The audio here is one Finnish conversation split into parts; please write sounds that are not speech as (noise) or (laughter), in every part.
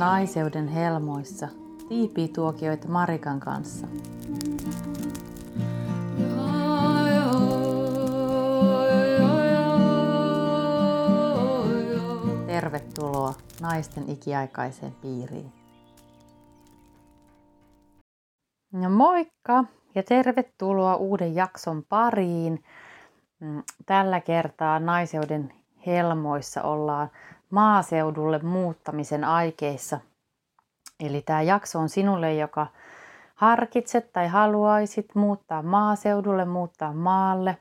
naiseuden helmoissa tiipituokioita Marikan kanssa. Tervetuloa naisten ikiaikaiseen piiriin. No moikka ja tervetuloa uuden jakson pariin. Mm, tällä kertaa naiseuden helmoissa ollaan maaseudulle muuttamisen aikeissa. Eli tämä jakso on sinulle, joka harkitset tai haluaisit muuttaa maaseudulle, muuttaa maalle,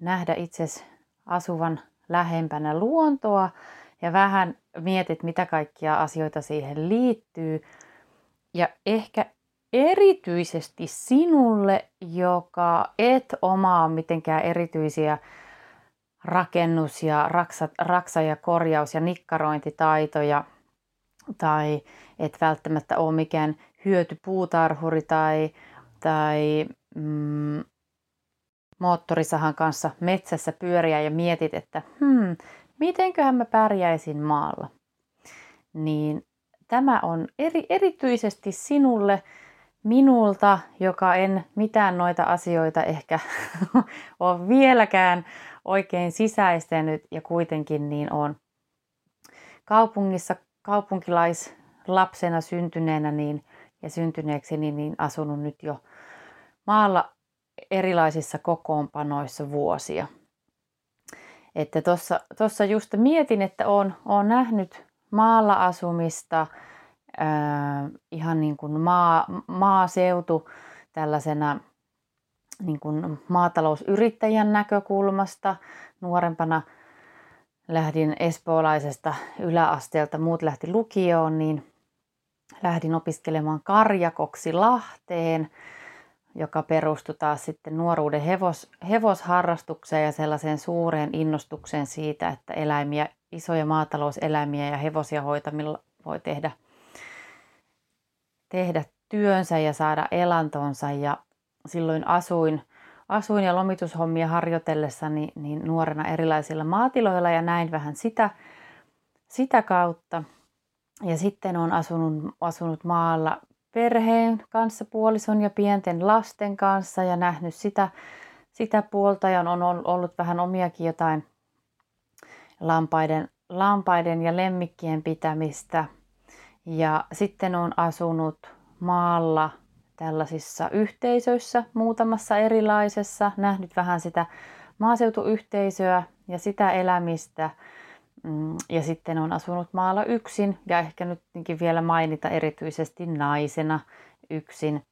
nähdä itses asuvan lähempänä luontoa ja vähän mietit, mitä kaikkia asioita siihen liittyy. Ja ehkä erityisesti sinulle, joka et omaa mitenkään erityisiä rakennus- ja raksa, raksa- ja korjaus- ja nikkarointitaitoja tai et välttämättä ole mikään hyötypuutarhuri tai, tai mm, moottorisahan kanssa metsässä pyöriä ja mietit, että hmm, mitenköhän mä pärjäisin maalla. Niin tämä on eri, erityisesti sinulle, minulta, joka en mitään noita asioita ehkä (laughs) ole vieläkään oikein sisäistänyt ja kuitenkin niin on kaupungissa kaupunkilaislapsena syntyneenä niin, ja syntyneekseni niin asunut nyt jo maalla erilaisissa kokoonpanoissa vuosia. Että tuossa just mietin, että olen, olen nähnyt maalla asumista, ää, ihan niin kuin maa, maaseutu tällaisena niin kuin maatalousyrittäjän näkökulmasta. Nuorempana lähdin espoolaisesta yläasteelta, muut lähti lukioon, niin lähdin opiskelemaan karjakoksi Lahteen, joka perustui taas sitten nuoruuden hevos, hevosharrastukseen ja sellaiseen suureen innostukseen siitä, että eläimiä, isoja maatalouseläimiä ja hevosia hoitamilla voi tehdä, tehdä työnsä ja saada elantonsa. Ja silloin asuin, asuin ja lomitushommia harjoitellessani niin nuorena erilaisilla maatiloilla ja näin vähän sitä, sitä kautta. Ja sitten olen asunut, asunut maalla perheen kanssa, puolison ja pienten lasten kanssa ja nähnyt sitä, sitä puolta ja on ollut vähän omiakin jotain lampaiden, lampaiden ja lemmikkien pitämistä. Ja sitten on asunut maalla tällaisissa yhteisöissä, muutamassa erilaisessa, nähnyt vähän sitä maaseutuyhteisöä ja sitä elämistä. Mm, ja sitten on asunut maalla yksin ja ehkä nyt vielä mainita erityisesti naisena yksin,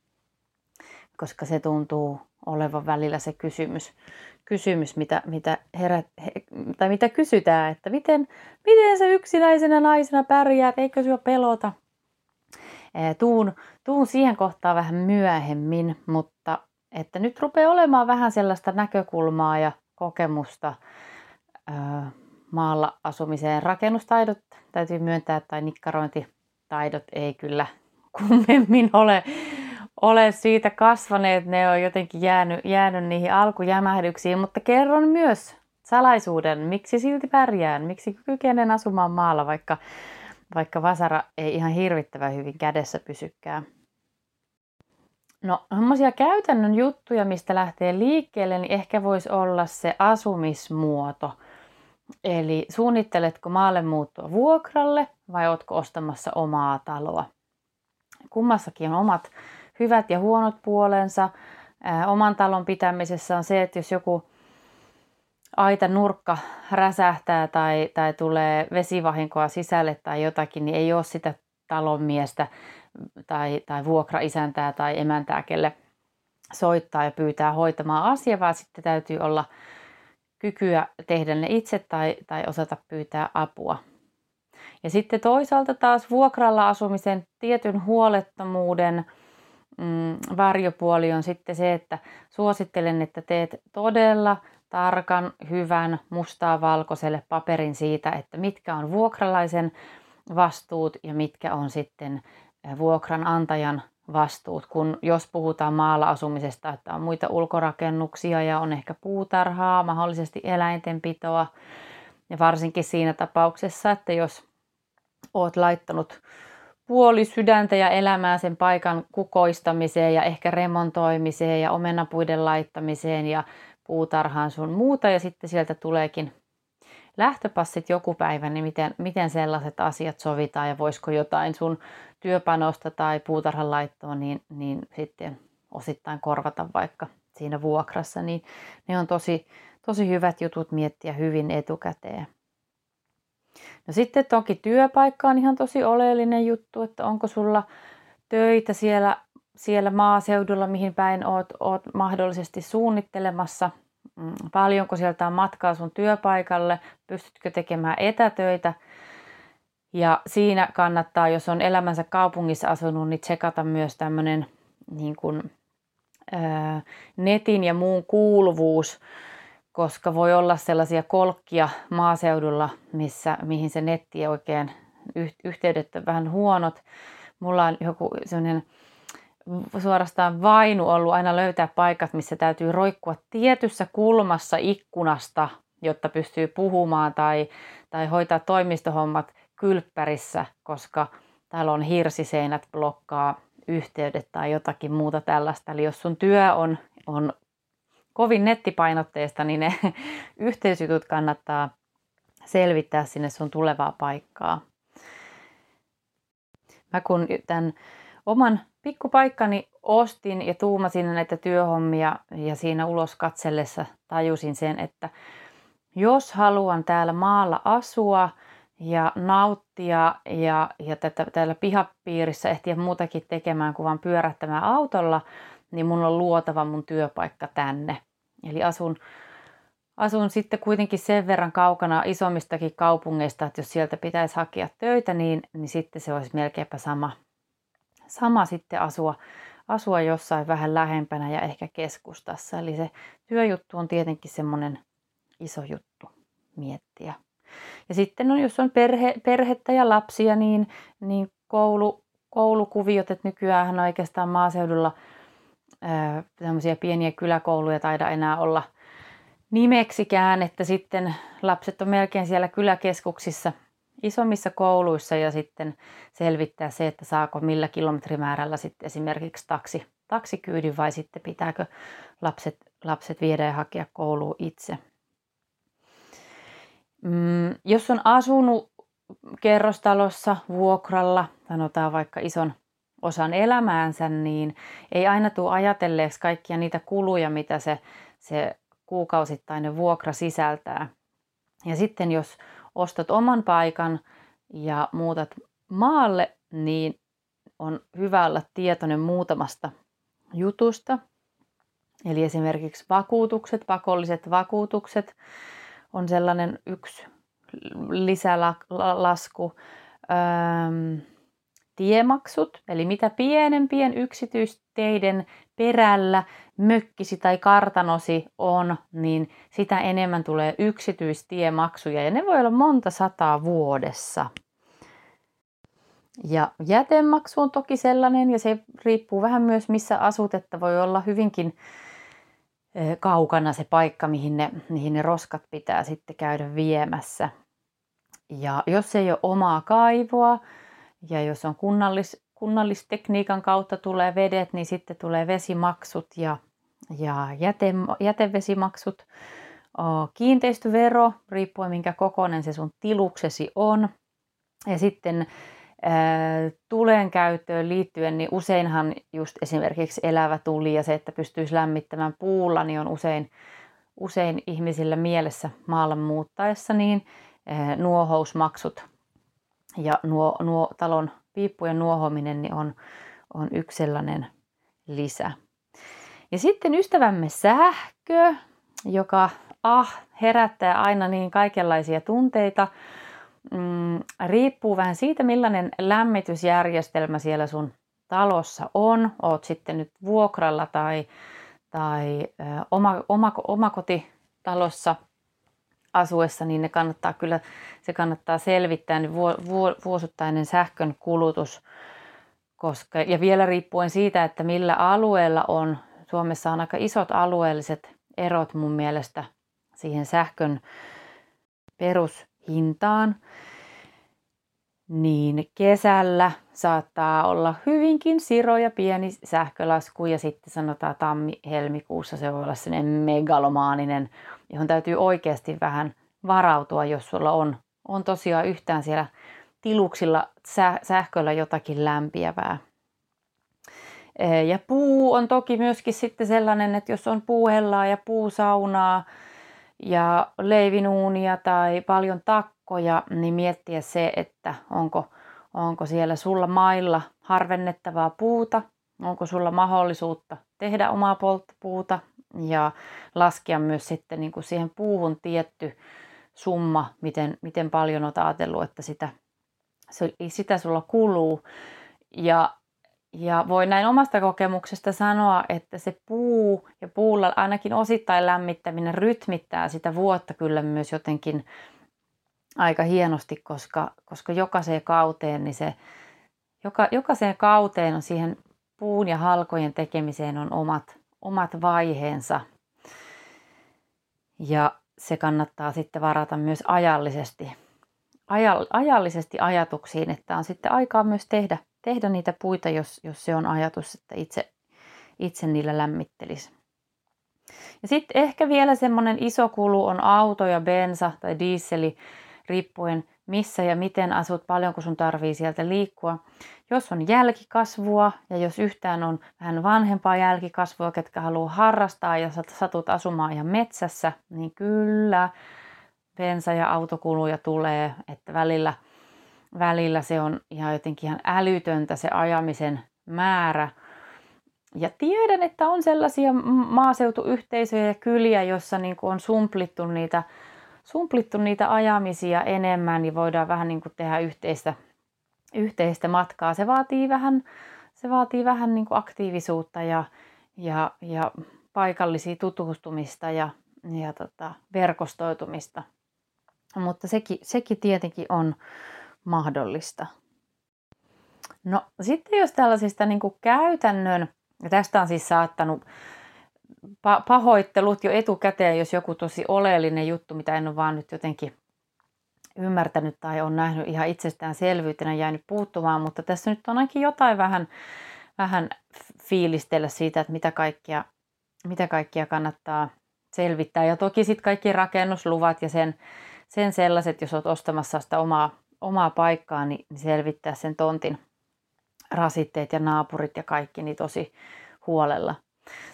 koska se tuntuu olevan välillä se kysymys, kysymys mitä, mitä, herät, he, tai mitä kysytään, että miten, miten se yksinäisenä naisena pärjää, eikö sinua pelota Tuun, tuun siihen kohtaan vähän myöhemmin, mutta että nyt rupeaa olemaan vähän sellaista näkökulmaa ja kokemusta maalla asumiseen. Rakennustaidot täytyy myöntää, tai nikkarointitaidot ei kyllä (laughs) kummemmin ole, ole siitä kasvaneet. Ne on jotenkin jäänyt, jäänyt niihin alkujämähdyksiin, mutta kerron myös salaisuuden, miksi silti pärjään, miksi kykenen asumaan maalla, vaikka vaikka vasara ei ihan hirvittävän hyvin kädessä pysykään. No, semmoisia käytännön juttuja, mistä lähtee liikkeelle, niin ehkä voisi olla se asumismuoto. Eli suunnitteletko maalle muuttua vuokralle vai ootko ostamassa omaa taloa? Kummassakin on omat hyvät ja huonot puolensa. oman talon pitämisessä on se, että jos joku aita nurkka räsähtää tai, tai tulee vesivahinkoa sisälle tai jotakin, niin ei ole sitä talonmiestä tai, tai vuokraisäntää tai emäntää, kelle soittaa ja pyytää hoitamaan asia, vaan sitten täytyy olla kykyä tehdä ne itse tai, tai osata pyytää apua. Ja sitten toisaalta taas vuokralla asumisen tietyn huolettomuuden mm, varjopuoli on sitten se, että suosittelen, että teet todella tarkan, hyvän, mustaa valkoiselle paperin siitä, että mitkä on vuokralaisen vastuut ja mitkä on sitten vuokranantajan vastuut, kun jos puhutaan maalla asumisesta, että on muita ulkorakennuksia ja on ehkä puutarhaa, mahdollisesti eläintenpitoa. Ja varsinkin siinä tapauksessa, että jos oot laittanut puoli sydäntä ja elämää sen paikan kukoistamiseen ja ehkä remontoimiseen ja omenapuiden laittamiseen ja puutarhaan sun muuta ja sitten sieltä tuleekin lähtöpassit joku päivä, niin miten, miten sellaiset asiat sovitaan ja voisiko jotain sun työpanosta tai puutarhan laittoa, niin, niin sitten osittain korvata vaikka siinä vuokrassa, niin ne on tosi, tosi hyvät jutut miettiä hyvin etukäteen. No sitten toki työpaikka on ihan tosi oleellinen juttu, että onko sulla töitä siellä, siellä maaseudulla, mihin päin oot, oot mahdollisesti suunnittelemassa. Mm, paljonko sieltä on matkaa sun työpaikalle, pystytkö tekemään etätöitä. Ja siinä kannattaa, jos on elämänsä kaupungissa asunut, niin tsekata myös tämmöinen niin kuin, ää, netin ja muun kuuluvuus koska voi olla sellaisia kolkkia maaseudulla, missä, mihin se netti oikein yhteydet on vähän huonot. Mulla on joku sellainen suorastaan vainu ollut aina löytää paikat, missä täytyy roikkua tietyssä kulmassa ikkunasta, jotta pystyy puhumaan tai, tai hoitaa toimistohommat kylppärissä, koska täällä on hirsiseinät blokkaa yhteydet tai jotakin muuta tällaista. Eli jos sun työ on, on kovin nettipainotteista, niin ne (laughs) yhteisjutut kannattaa selvittää sinne sun tulevaa paikkaa. Mä kun tämän oman pikkupaikkani ostin ja tuumasin näitä työhommia ja siinä ulos katsellessa tajusin sen, että jos haluan täällä maalla asua ja nauttia ja, ja tätä, täällä pihapiirissä ehtiä muutakin tekemään kuin vain pyörättämään autolla, niin mun on luotava mun työpaikka tänne. Eli asun, asun sitten kuitenkin sen verran kaukana isommistakin kaupungeista, että jos sieltä pitäisi hakea töitä, niin, niin sitten se olisi melkeinpä sama, sama sitten asua, asua jossain vähän lähempänä ja ehkä keskustassa. Eli se työjuttu on tietenkin semmoinen iso juttu miettiä. Ja sitten on, jos on perhe, perhettä ja lapsia, niin, niin koulu, koulukuviot, että nykyään oikeastaan maaseudulla – tämmöisiä pieniä kyläkouluja taida enää olla nimeksikään, että sitten lapset on melkein siellä kyläkeskuksissa isommissa kouluissa ja sitten selvittää se, että saako millä kilometrimäärällä sitten esimerkiksi taksi, taksikyydin vai sitten pitääkö lapset, lapset viedä ja hakea kouluun itse. Mm, jos on asunut kerrostalossa vuokralla, sanotaan vaikka ison osan elämäänsä, niin ei aina tule ajatelleeksi kaikkia niitä kuluja, mitä se, se kuukausittainen vuokra sisältää. Ja sitten jos ostat oman paikan ja muutat maalle, niin on hyvä olla tietoinen muutamasta jutusta. Eli esimerkiksi vakuutukset, pakolliset vakuutukset on sellainen yksi lisälasku. Öö, tiemaksut, eli mitä pienempien yksityisteiden perällä mökkisi tai kartanosi on, niin sitä enemmän tulee yksityistiemaksuja ja ne voi olla monta sataa vuodessa. Ja jätemaksu on toki sellainen ja se riippuu vähän myös missä asut, että voi olla hyvinkin kaukana se paikka, mihin ne, mihin ne roskat pitää sitten käydä viemässä. Ja jos ei ole omaa kaivoa, ja jos on kunnallis, kunnallistekniikan kautta tulee vedet, niin sitten tulee vesimaksut ja, ja jäte, jätevesimaksut. Kiinteistövero, riippuen minkä kokoinen se sun tiluksesi on. Ja sitten tulen käyttöön liittyen, niin useinhan just esimerkiksi elävä tuli ja se, että pystyisi lämmittämään puulla, niin on usein, usein ihmisillä mielessä maalla muuttaessa, niin nuohousmaksut ja nuo, nuo talon piippujen nuohominen niin on, on yksi sellainen lisä. Ja sitten ystävämme sähkö, joka ah, herättää aina niin kaikenlaisia tunteita. Mm, riippuu vähän siitä, millainen lämmitysjärjestelmä siellä sun talossa on. Oot sitten nyt vuokralla tai, tai ö, oma, oma, omakotitalossa – asuessa, niin ne kannattaa kyllä, se kannattaa selvittää, niin vuosittainen sähkön kulutus, koska, ja vielä riippuen siitä, että millä alueella on, Suomessa on aika isot alueelliset erot mun mielestä siihen sähkön perushintaan, niin kesällä saattaa olla hyvinkin siro ja pieni sähkölasku ja sitten sanotaan tammi-helmikuussa se voi olla sellainen megalomaaninen, johon täytyy oikeasti vähän varautua, jos sulla on, on tosiaan yhtään siellä tiluksilla sähköllä jotakin lämpiävää. Ja puu on toki myöskin sitten sellainen, että jos on puuhellaa ja puusaunaa ja leivinuunia tai paljon takkoja, niin miettiä se, että onko, onko siellä sulla mailla harvennettavaa puuta, onko sulla mahdollisuutta tehdä omaa polttopuuta ja laskea myös sitten niin kuin siihen puuhun tietty summa, miten, miten paljon olet ajatellut, että sitä, sitä sulla kuluu. Ja ja voi näin omasta kokemuksesta sanoa, että se puu ja puulla ainakin osittain lämmittäminen rytmittää sitä vuotta kyllä myös jotenkin aika hienosti, koska, koska jokaiseen kauteen, niin se, joka, jokaiseen kauteen on siihen puun ja halkojen tekemiseen on omat, omat vaiheensa. Ja se kannattaa sitten varata myös ajallisesti, ajallisesti ajatuksiin, että on sitten aikaa myös tehdä tehdä niitä puita, jos, jos se on ajatus, että itse, itse niillä lämmittelisi. Ja sitten ehkä vielä semmoinen iso kulu on auto ja bensa tai diisseli, riippuen missä ja miten asut, paljonko sun tarvii sieltä liikkua. Jos on jälkikasvua ja jos yhtään on vähän vanhempaa jälkikasvua, ketkä haluaa harrastaa ja satut asumaan ihan metsässä, niin kyllä bensa- ja autokuluja tulee, että välillä – välillä se on ihan jotenkin ihan älytöntä se ajamisen määrä. Ja tiedän, että on sellaisia maaseutuyhteisöjä ja kyliä, joissa niin on sumplittu niitä, sumplittu niitä ajamisia enemmän, niin voidaan vähän niin kuin tehdä yhteistä, yhteistä matkaa. Se vaatii vähän, se vaatii vähän niin kuin aktiivisuutta ja, ja, ja paikallisia tutustumista ja, ja tota, verkostoitumista. Mutta sekin, sekin tietenkin on, mahdollista. No sitten jos tällaisista niin kuin käytännön, ja tästä on siis saattanut pahoittelut jo etukäteen, jos joku tosi oleellinen juttu, mitä en ole vaan nyt jotenkin ymmärtänyt tai on nähnyt ihan itsestäänselvyytenä jäänyt puuttumaan, mutta tässä nyt on ainakin jotain vähän, vähän fiilistellä siitä, että mitä kaikkia, mitä kaikkia kannattaa selvittää. Ja toki sitten kaikki rakennusluvat ja sen, sen sellaiset, jos olet ostamassa sitä omaa omaa paikkaa, niin selvittää sen tontin rasitteet ja naapurit ja kaikki niin tosi huolella.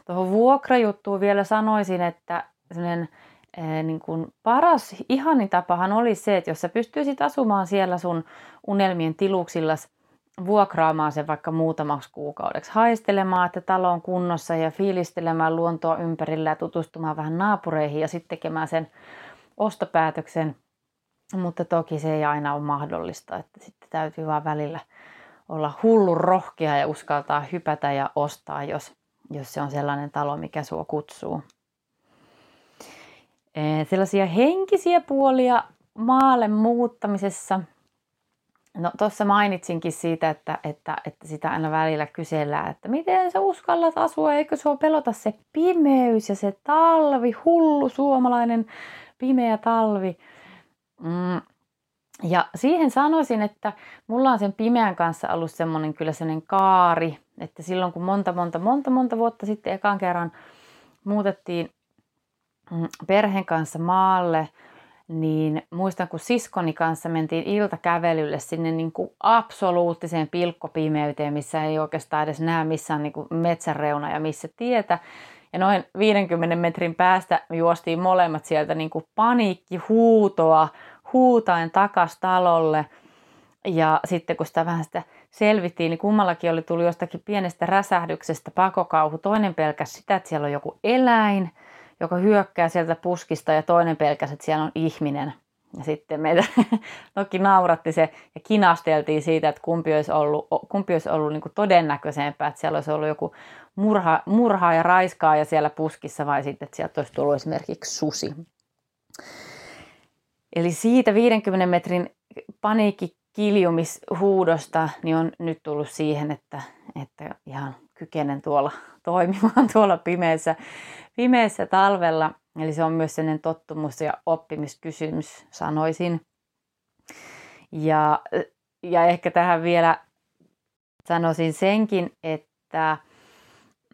Tuohon vuokrajuttuun vielä sanoisin, että sellainen eh, niin kuin paras, ihanin tapahan oli se, että jos sä pystyisit asumaan siellä sun unelmien tiluksillas, vuokraamaan sen vaikka muutamaksi kuukaudeksi, haistelemaan, että talo on kunnossa ja fiilistelemään luontoa ympärillä ja tutustumaan vähän naapureihin ja sitten tekemään sen ostopäätöksen. Mutta toki se ei aina ole mahdollista, että sitten täytyy vaan välillä olla hullun rohkea ja uskaltaa hypätä ja ostaa, jos, jos se on sellainen talo, mikä sua kutsuu. Sellaisia henkisiä puolia maalle muuttamisessa. No tuossa mainitsinkin siitä, että, että, että sitä aina välillä kysellään, että miten sä uskallat asua, eikö sua pelota se pimeys ja se talvi, hullu suomalainen pimeä talvi. Mm. Ja siihen sanoisin, että mulla on sen pimeän kanssa ollut semmoinen kyllä semmoinen kaari, että silloin kun monta, monta, monta, monta vuotta sitten ekan kerran muutettiin mm, perheen kanssa maalle, niin muistan, kun siskoni kanssa mentiin iltakävelylle sinne niin kuin absoluuttiseen pilkkopimeyteen, missä ei oikeastaan edes näe missään niin kuin metsänreuna ja missä tietä. Ja noin 50 metrin päästä juostiin molemmat sieltä niin kuin paniikkihuutoa huutaen takas talolle. Ja sitten kun sitä vähän sitä selvittiin, niin kummallakin oli tullut jostakin pienestä räsähdyksestä pakokauhu. Toinen pelkäsi sitä, että siellä on joku eläin, joka hyökkää sieltä puskista ja toinen pelkäsi, että siellä on ihminen. Ja sitten meitä (laughs) toki nauratti se ja kinasteltiin siitä, että kumpi olisi ollut, kumpi olisi ollut niin todennäköisempää, että siellä olisi ollut joku murha, murhaa ja raiskaa ja siellä puskissa vai sitten, että sieltä olisi tullut esimerkiksi susi. Eli siitä 50 metrin paniikkikiljumishuudosta niin on nyt tullut siihen, että, että ihan kykenen tuolla (laughs) toimimaan tuolla pimeässä, pimeässä talvella. Eli se on myös sellainen tottumus- ja oppimiskysymys, sanoisin. Ja ja ehkä tähän vielä sanoisin senkin, että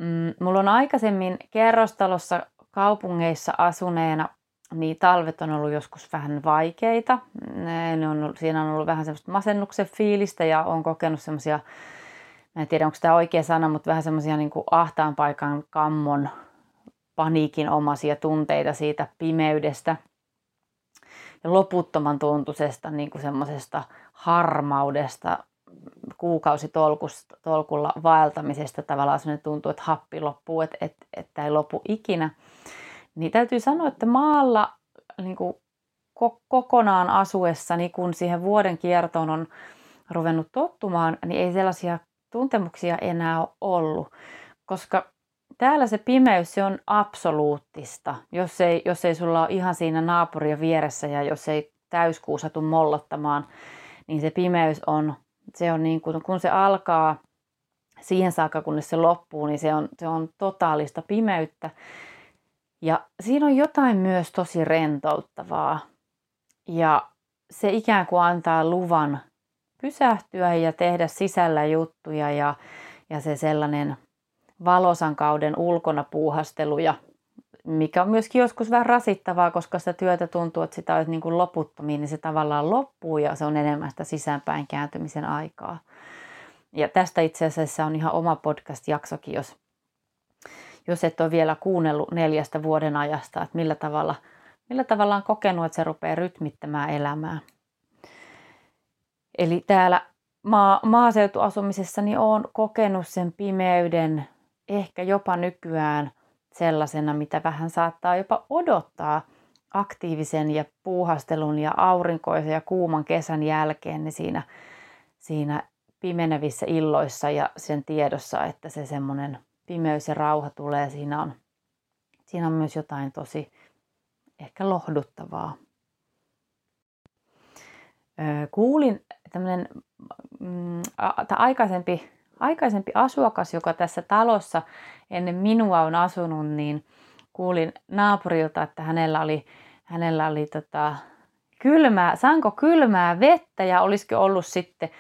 mm, mulla on aikaisemmin kerrostalossa kaupungeissa asuneena, niin talvet on ollut joskus vähän vaikeita. Ne on siinä on ollut vähän semmoista masennuksen fiilistä ja on kokenut semmoisia, en tiedä onko tämä oikea sana, mutta vähän semmoisia niin ahtaan paikan kammon paniikin omaisia tunteita siitä pimeydestä ja loputtoman tuntuisesta niin kuin semmoisesta harmaudesta, kuukausitolkulla vaeltamisesta tavallaan sellainen tuntuu, että happi loppuu, että, että, että ei lopu ikinä. Niin täytyy sanoa, että maalla niin kuin kokonaan asuessa, niin kun siihen vuoden kiertoon on ruvennut tottumaan, niin ei sellaisia tuntemuksia enää ole ollut. Koska täällä se pimeys, se on absoluuttista. Jos ei, jos ei sulla ole ihan siinä naapuria vieressä ja jos ei täyskuu satu mollottamaan, niin se pimeys on, se on niin kuin, kun se alkaa siihen saakka, kunnes se loppuu, niin se on, se on totaalista pimeyttä. Ja siinä on jotain myös tosi rentouttavaa. Ja se ikään kuin antaa luvan pysähtyä ja tehdä sisällä juttuja ja, ja se sellainen valosan kauden ulkona puuhastelu ja mikä on myöskin joskus vähän rasittavaa, koska sitä työtä tuntuu, että sitä olisi niin kuin loputtomiin, niin se tavallaan loppuu ja se on enemmän sitä sisäänpäin kääntymisen aikaa. Ja tästä itse asiassa on ihan oma podcast-jaksokin, jos, jos et ole vielä kuunnellut neljästä vuoden ajasta, että millä tavalla, millä tavalla on kokenut, että se rupeaa rytmittämään elämää. Eli täällä maa, maaseutuasumisessa niin olen kokenut sen pimeyden ehkä jopa nykyään sellaisena, mitä vähän saattaa jopa odottaa aktiivisen ja puuhastelun ja aurinkoisen ja kuuman kesän jälkeen niin siinä, siinä pimenevissä illoissa ja sen tiedossa, että se semmoinen pimeys ja rauha tulee. Siinä on, siinä on myös jotain tosi ehkä lohduttavaa. Kuulin tämmöinen mm, aikaisempi aikaisempi asuakas, joka tässä talossa ennen minua on asunut, niin kuulin naapurilta, että hänellä oli, hänellä oli tota, kylmää, sanko kylmää vettä ja olisiko ollut sitten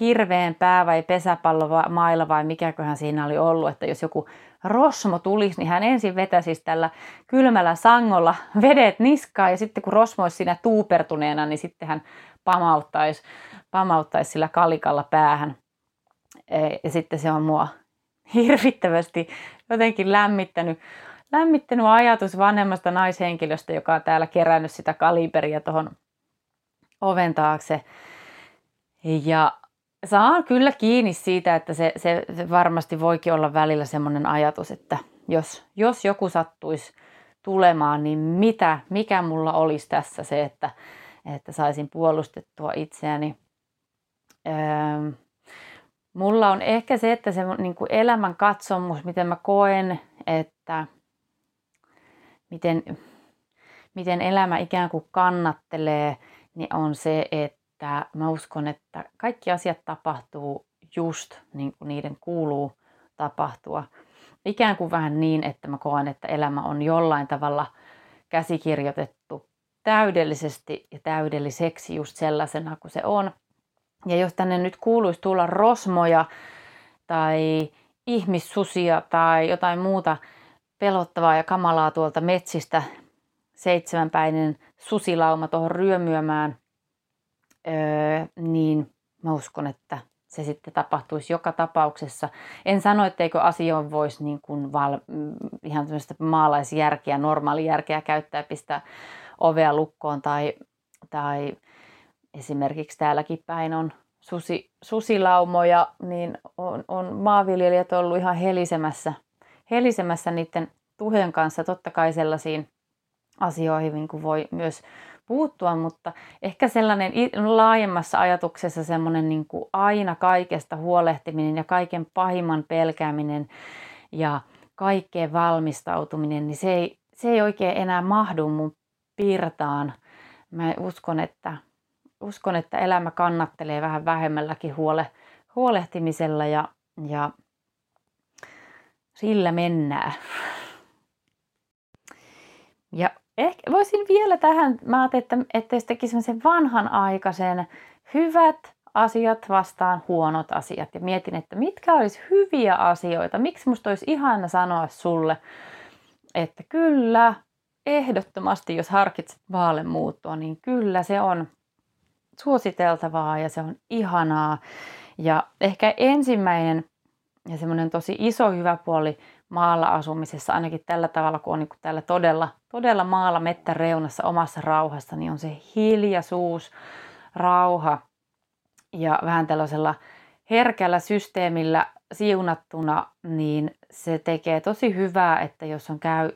kirveen pää vai pesäpallo mailla vai mikäköhän siinä oli ollut, että jos joku rosmo tulisi, niin hän ensin vetäisi tällä kylmällä sangolla (laughs) vedet niskaan ja sitten kun rosmo olisi siinä tuupertuneena, niin sitten hän pamauttaisi, pamauttaisi sillä kalikalla päähän. Ja sitten se on mua (laughs) hirvittävästi jotenkin lämmittänyt, lämmittänyt ajatus vanhemmasta naishenkilöstä, joka on täällä kerännyt sitä kaliberia tuohon oven taakse. Ja saan kyllä kiinni siitä, että se, se, se varmasti voikin olla välillä semmoinen ajatus, että jos, jos joku sattuisi tulemaan, niin mitä, mikä mulla olisi tässä se, että, että saisin puolustettua itseäni. Öö, Mulla on ehkä se, että se niin kuin elämän katsomus, miten mä koen, että miten, miten elämä ikään kuin kannattelee, niin on se, että mä uskon, että kaikki asiat tapahtuu just niin kuin niiden kuuluu tapahtua. Ikään kuin vähän niin, että mä koen, että elämä on jollain tavalla käsikirjoitettu täydellisesti ja täydelliseksi just sellaisena kuin se on. Ja jos tänne nyt kuuluisi tulla rosmoja tai ihmissusia tai jotain muuta pelottavaa ja kamalaa tuolta metsistä, seitsemänpäinen susilauma tuohon ryömyämään, öö, niin mä uskon, että se sitten tapahtuisi joka tapauksessa. En sano, etteikö asioon voisi niin kuin val, ihan maalaisjärkeä, normaalijärkeä käyttää, pistää ovea lukkoon tai, tai esimerkiksi täälläkin päin on susi, susilaumoja, niin on, on maanviljelijät ollut ihan helisemässä, helisemässä niiden tuhen kanssa. Totta kai sellaisiin asioihin niin kuin voi myös puuttua, mutta ehkä sellainen laajemmassa ajatuksessa semmoinen niin kuin aina kaikesta huolehtiminen ja kaiken pahimman pelkääminen ja kaikkeen valmistautuminen, niin se ei, se ei oikein enää mahdu mun piirtaan. Mä uskon, että uskon, että elämä kannattelee vähän vähemmälläkin huole, huolehtimisella ja, ja sillä mennään. Ja ehkä voisin vielä tähän, mä ajattelin, että, että tekisi sen vanhanaikaisen hyvät asiat vastaan huonot asiat ja mietin, että mitkä olisi hyviä asioita, miksi musta olisi ihana sanoa sulle, että kyllä, ehdottomasti, jos harkitset vaale muuttua, niin kyllä se on suositeltavaa ja se on ihanaa. Ja ehkä ensimmäinen ja semmoinen tosi iso hyvä puoli maalla asumisessa, ainakin tällä tavalla, kun on niin kuin täällä todella, todella maalla mettäreunassa omassa rauhassa, niin on se hiljaisuus, rauha ja vähän tällaisella herkällä systeemillä siunattuna, niin se tekee tosi hyvää, että jos on, käy,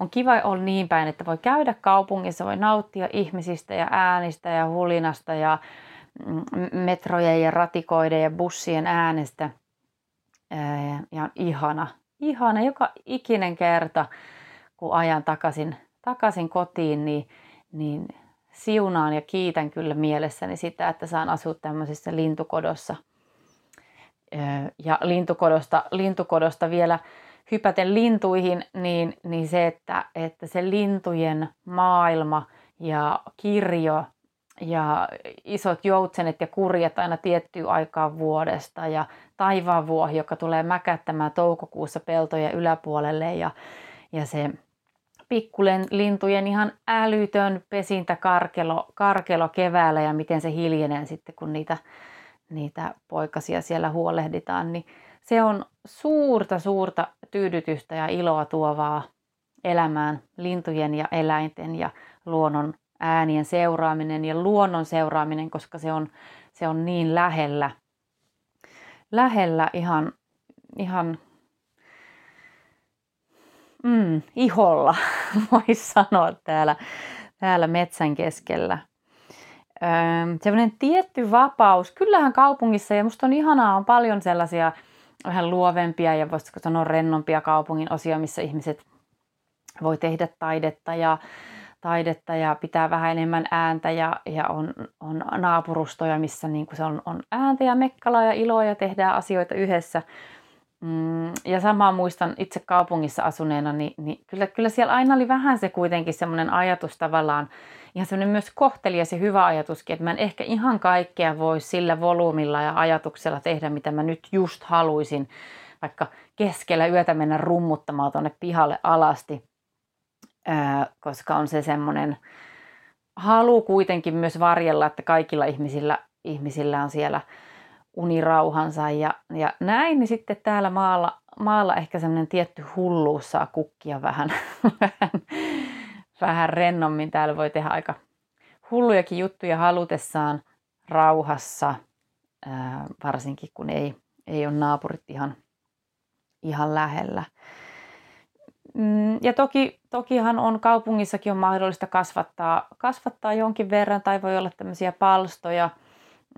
on kiva olla niin päin, että voi käydä kaupungissa, voi nauttia ihmisistä ja äänistä ja hulinasta ja mm, metrojen ja ratikoiden ja bussien äänestä. Ja on ihana, ihana joka ikinen kerta, kun ajan takaisin, takaisin kotiin, niin, niin siunaan ja kiitän kyllä mielessäni sitä, että saan asua tämmöisessä lintukodossa. Ja lintukodosta, lintukodosta vielä hypäten lintuihin, niin, niin se, että, että se lintujen maailma ja kirjo ja isot joutsenet ja kurjet aina tiettyä aikaa vuodesta ja taivaanvuohi, joka tulee mäkättämään toukokuussa peltojen yläpuolelle ja, ja se pikkulintujen ihan älytön pesintä karkelo, karkelo keväällä ja miten se hiljenee sitten, kun niitä, niitä poikasia siellä huolehditaan, niin se on suurta, suurta tyydytystä ja iloa tuovaa elämään lintujen ja eläinten ja luonnon äänien seuraaminen ja luonnon seuraaminen, koska se on, se on niin lähellä, lähellä ihan, ihan mm, iholla, (laughs) voisi sanoa täällä, täällä metsän keskellä. Öö, semmoinen tietty vapaus. Kyllähän kaupungissa, ja musta on ihanaa, on paljon sellaisia vähän luovempia ja voisiko sanoa rennompia kaupungin osia, missä ihmiset voi tehdä taidetta ja, taidetta ja pitää vähän enemmän ääntä ja, ja on, on naapurustoja, missä niin se on, on ääntä ja mekkalaa ja iloa ja tehdään asioita yhdessä. Mm, ja samaa muistan itse kaupungissa asuneena, niin, niin kyllä, kyllä siellä aina oli vähän se kuitenkin semmoinen ajatus tavallaan, ihan semmoinen myös kohtelias ja hyvä ajatuskin, että mä en ehkä ihan kaikkea voi sillä volyymilla ja ajatuksella tehdä, mitä mä nyt just haluaisin, vaikka keskellä yötä mennä rummuttamaan tuonne pihalle alasti, koska on se semmoinen halu kuitenkin myös varjella, että kaikilla ihmisillä, ihmisillä on siellä unirauhansa ja, ja näin, niin sitten täällä maalla, maalla ehkä semmoinen tietty hulluus saa kukkia (laughs) vähän, vähän, rennommin. Täällä voi tehdä aika hullujakin juttuja halutessaan rauhassa, varsinkin kun ei, ei ole naapurit ihan, ihan lähellä. Mm, ja toki, tokihan on kaupungissakin on mahdollista kasvattaa, kasvattaa jonkin verran tai voi olla tämmöisiä palstoja –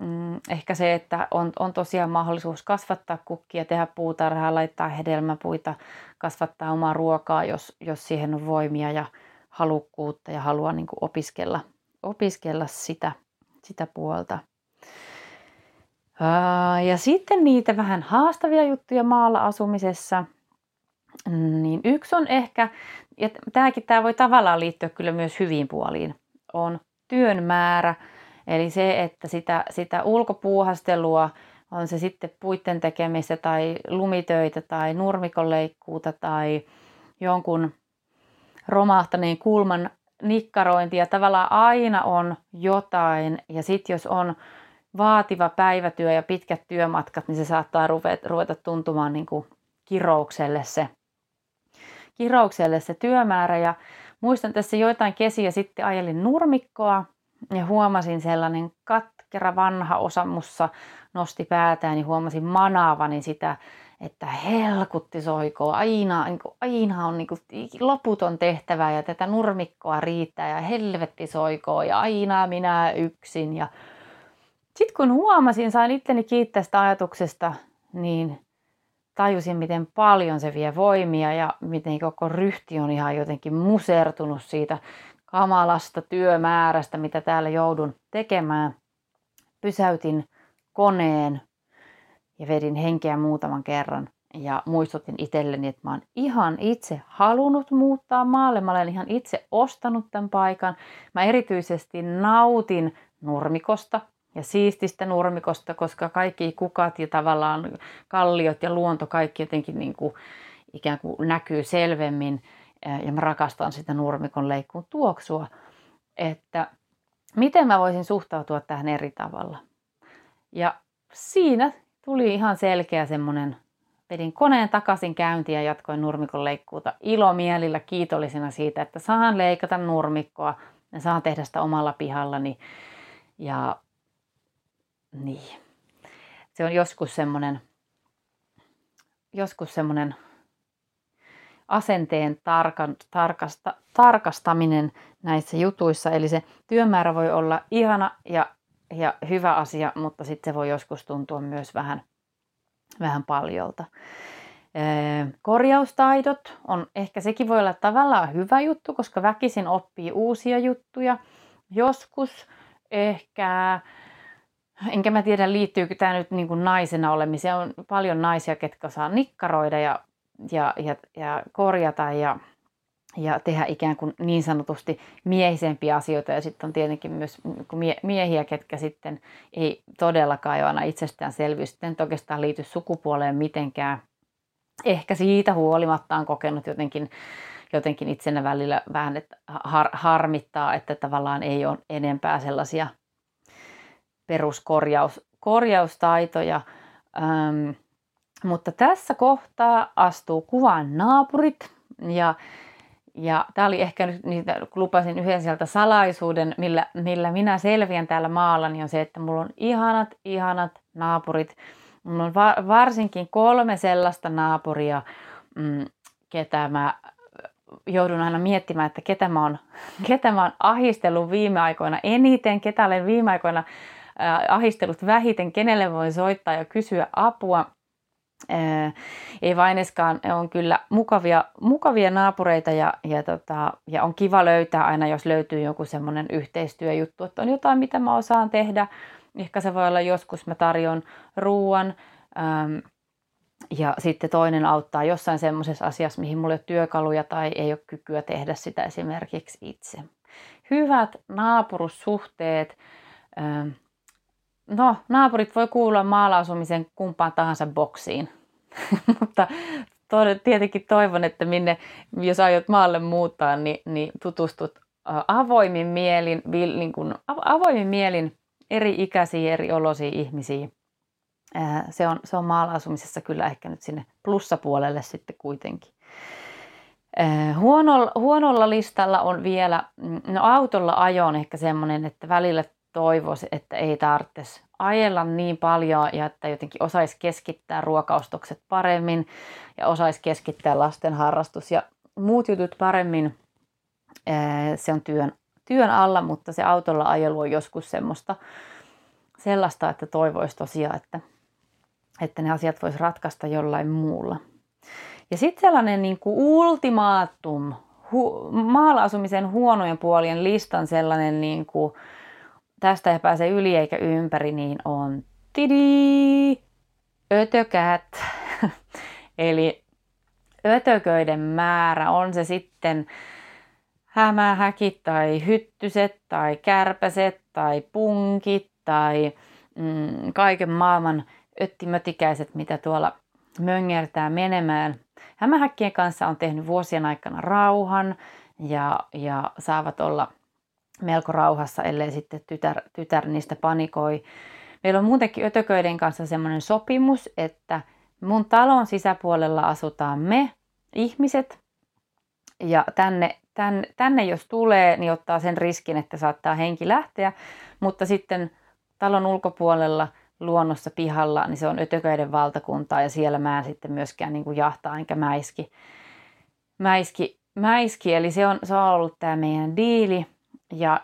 mm, ehkä se, että on, on tosiaan mahdollisuus kasvattaa kukkia, tehdä puutarhaa, laittaa hedelmäpuita, kasvattaa omaa ruokaa, jos, jos siihen on voimia ja halukkuutta ja haluaa niin opiskella, opiskella sitä, sitä puolta. Ja sitten niitä vähän haastavia juttuja maalla asumisessa. Niin yksi on ehkä, ja tämäkin tämä voi tavallaan liittyä kyllä myös hyviin puoliin, on työn määrä – Eli se, että sitä, sitä ulkopuuhastelua, on se sitten puitten tekemistä tai lumitöitä tai nurmikonleikkuuta tai jonkun romahtaneen kulman nikkarointia. Tavallaan aina on jotain ja sitten jos on vaativa päivätyö ja pitkät työmatkat, niin se saattaa ruveta tuntumaan niin kuin kiroukselle se, kiroukselle se työmäärä. Ja muistan tässä joitain kesiä sitten ajelin nurmikkoa ja huomasin sellainen katkera vanha osa mussa nosti päätään, niin huomasin manaavani sitä, että helkutti soikoo, aina, niin kuin, aina on niin kuin, loputon tehtävä ja tätä nurmikkoa riittää ja helvetti soikoo ja aina minä yksin. Ja sitten kun huomasin, sain itteni kiittää sitä ajatuksesta, niin tajusin, miten paljon se vie voimia ja miten koko ryhti on ihan jotenkin musertunut siitä kamalasta työmäärästä, mitä täällä joudun tekemään. Pysäytin koneen ja vedin henkeä muutaman kerran ja muistutin itselleni, että mä oon ihan itse halunnut muuttaa maalle. Mä olen ihan itse ostanut tämän paikan. Mä erityisesti nautin nurmikosta. Ja siististä nurmikosta, koska kaikki kukat ja tavallaan kalliot ja luonto kaikki jotenkin niin kuin ikään kuin näkyy selvemmin ja mä rakastan sitä nurmikon leikkuun tuoksua, että miten mä voisin suhtautua tähän eri tavalla. Ja siinä tuli ihan selkeä semmoinen, vedin koneen takaisin käyntiin ja jatkoin nurmikon leikkuuta ilomielillä kiitollisena siitä, että saan leikata nurmikkoa ja saan tehdä sitä omalla pihallani. Ja niin, se on joskus semmoinen, joskus semmoinen asenteen tarkan, tarkasta, tarkastaminen näissä jutuissa. Eli se työmäärä voi olla ihana ja, ja hyvä asia, mutta sitten se voi joskus tuntua myös vähän, vähän paljolta. Ee, korjaustaidot on ehkä sekin voi olla tavallaan hyvä juttu, koska väkisin oppii uusia juttuja. Joskus ehkä, enkä mä tiedä liittyykö tämä nyt niin kuin naisena olemiseen, on paljon naisia, ketkä saa nikkaroida ja ja, ja, ja korjata ja, ja tehdä ikään kuin niin sanotusti miehisempiä asioita. Ja sitten on tietenkin myös miehiä, ketkä sitten ei todellakaan ole aina itsestäänselvyys. Sitten oikeastaan liity sukupuoleen mitenkään. Ehkä siitä huolimatta on kokenut jotenkin, jotenkin itsenä välillä vähän että har, harmittaa, että tavallaan ei ole enempää sellaisia peruskorjaustaitoja. Ähm, mutta tässä kohtaa astuu kuvaan naapurit ja ja tämä oli ehkä nyt, niitä, lupasin yhden sieltä salaisuuden, millä, millä minä selviän täällä maalla, niin on se, että mulla on ihanat, ihanat naapurit. Mulla on va- varsinkin kolme sellaista naapuria, mm, ketä mä joudun aina miettimään, että ketä mä oon, (laughs) ketä mä oon ahistellut viime aikoina eniten, ketä olen viime aikoina ahistellut vähiten, kenelle voin soittaa ja kysyä apua – ei vaineskaan, on kyllä mukavia, mukavia naapureita ja, ja, tota, ja on kiva löytää aina, jos löytyy joku semmoinen yhteistyöjuttu, että on jotain, mitä mä osaan tehdä. Ehkä se voi olla joskus, mä tarjon ruoan ja sitten toinen auttaa jossain semmoisessa asiassa, mihin mulla ei ole työkaluja tai ei ole kykyä tehdä sitä esimerkiksi itse. Hyvät naapurussuhteet. No, naapurit voi kuulla maalausumisen kumpaan tahansa boksiin. (laughs) Mutta tietenkin toivon, että minne, jos aiot maalle muuttaa, niin, niin tutustut avoimin mielin, niin kuin, avoimin mielin eri ikäisiin, eri oloisiin ihmisiin. Se on, se on maalaasumisessa kyllä ehkä nyt sinne plussapuolelle sitten kuitenkin. Huonolla, huonolla listalla on vielä, mm, no autolla ajo on ehkä semmoinen, että välillä toivoisi, että ei tarvitsisi ajella niin paljon ja että jotenkin osaisi keskittää ruokaustokset paremmin ja osaisi keskittää lasten harrastus ja muut jutut paremmin. Se on työn, työn alla, mutta se autolla ajelu on joskus semmoista sellaista, että toivoisi tosiaan, että, että ne asiat voisi ratkaista jollain muulla. Ja sitten sellainen niin kuin ultimaatum, hu, maala-asumisen huonojen puolien listan sellainen niin kuin, tästä ei pääse yli eikä ympäri, niin on tidi, ötökät. (laughs) Eli ötököiden määrä on se sitten hämähäkit tai hyttyset tai kärpäset tai punkit tai mm, kaiken maailman öttimötikäiset, mitä tuolla möngertää menemään. Hämähäkkien kanssa on tehnyt vuosien aikana rauhan ja, ja saavat olla – melko rauhassa, ellei sitten tytär, tytär niistä panikoi. Meillä on muutenkin ötököiden kanssa semmoinen sopimus, että mun talon sisäpuolella asutaan me, ihmiset, ja tänne, tänne, tänne jos tulee, niin ottaa sen riskin, että saattaa henki lähteä, mutta sitten talon ulkopuolella luonnossa pihalla, niin se on ötököiden valtakuntaa ja siellä mä en sitten myöskään niin kuin jahtaa enkä mäiski. mäiski, mäiski eli se on, se on ollut tämä meidän diili. Ja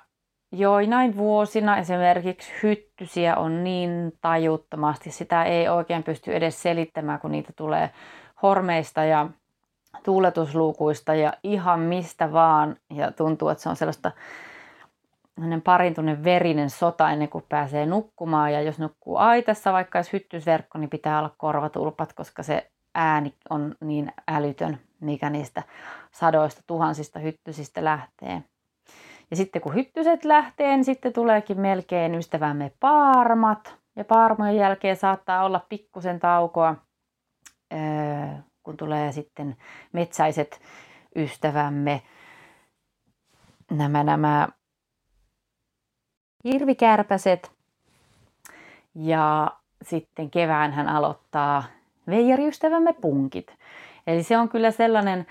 joinain vuosina esimerkiksi hyttysiä on niin tajuttomasti, sitä ei oikein pysty edes selittämään, kun niitä tulee hormeista ja tuuletusluukuista ja ihan mistä vaan. Ja tuntuu, että se on sellaista parintunen verinen sota ennen kuin pääsee nukkumaan. Ja jos nukkuu aitassa, vaikka olisi hyttysverkko, niin pitää olla korvatulpat, koska se ääni on niin älytön, mikä niistä sadoista tuhansista hyttysistä lähtee. Ja sitten kun hyttyset lähtee, niin sitten tuleekin melkein ystävämme paarmat. Ja paarmojen jälkeen saattaa olla pikkusen taukoa, kun tulee sitten metsäiset ystävämme. Nämä, nämä hirvikärpäset. Ja sitten kevään hän aloittaa veijariystävämme punkit. Eli se on kyllä sellainen,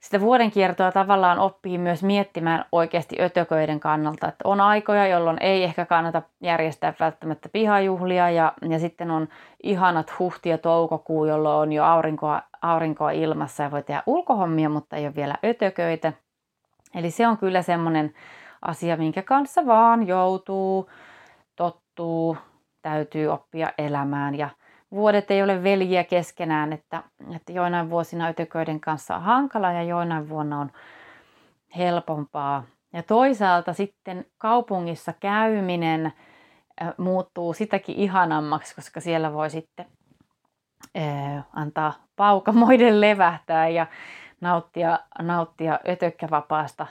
sitä vuoden kiertoa tavallaan oppii myös miettimään oikeasti ötököiden kannalta. Että on aikoja, jolloin ei ehkä kannata järjestää välttämättä pihajuhlia ja, ja sitten on ihanat huhti ja toukokuu, jolloin on jo aurinkoa, aurinkoa ilmassa ja voi tehdä ulkohommia, mutta ei ole vielä ötököitä. Eli se on kyllä semmoinen asia, minkä kanssa vaan joutuu, tottuu, täytyy oppia elämään ja vuodet ei ole veljiä keskenään, että, että joinain vuosina ötököiden kanssa on hankala ja joinain vuonna on helpompaa. Ja toisaalta sitten kaupungissa käyminen muuttuu sitäkin ihanammaksi, koska siellä voi sitten antaa paukamoiden (laughs) levähtää ja nauttia, nauttia ötökkävapaasta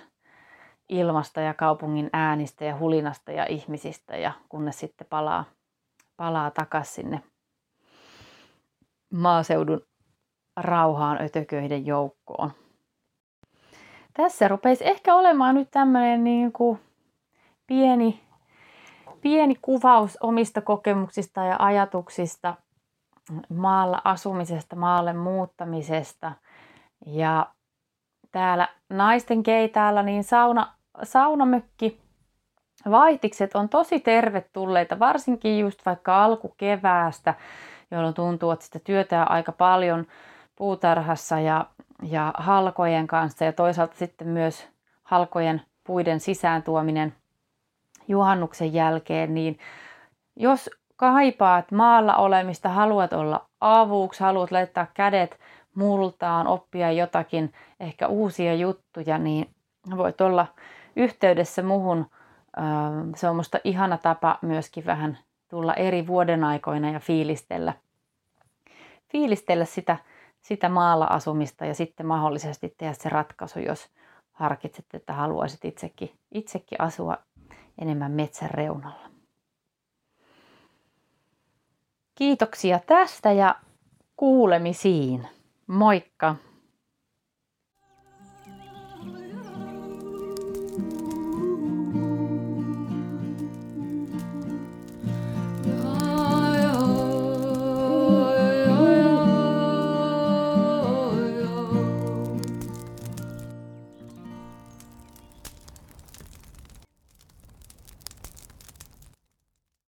ilmasta ja kaupungin äänistä ja hulinasta ja ihmisistä ja kunnes sitten palaa, palaa takaisin sinne maaseudun rauhaan ötököiden joukkoon. Tässä rupeisi ehkä olemaan nyt tämmöinen niin kuin pieni, pieni kuvaus omista kokemuksista ja ajatuksista maalla asumisesta, maalle muuttamisesta. Ja täällä naisten keitaalla niin sauna, saunamökki vaihtikset on tosi tervetulleita, varsinkin just vaikka alkukeväästä jolloin tuntuu, että sitä työtä aika paljon puutarhassa ja, ja halkojen kanssa ja toisaalta sitten myös halkojen puiden sisään tuominen juhannuksen jälkeen, niin jos kaipaat maalla olemista, haluat olla avuksi, haluat laittaa kädet multaan, oppia jotakin ehkä uusia juttuja, niin voit olla yhteydessä muhun. Se on musta ihana tapa myöskin vähän tulla eri vuoden aikoina ja fiilistellä, fiilistellä sitä, sitä maalla asumista ja sitten mahdollisesti tehdä se ratkaisu, jos harkitset, että haluaisit itsekin, itsekin asua enemmän metsän reunalla. Kiitoksia tästä ja kuulemisiin. Moikka!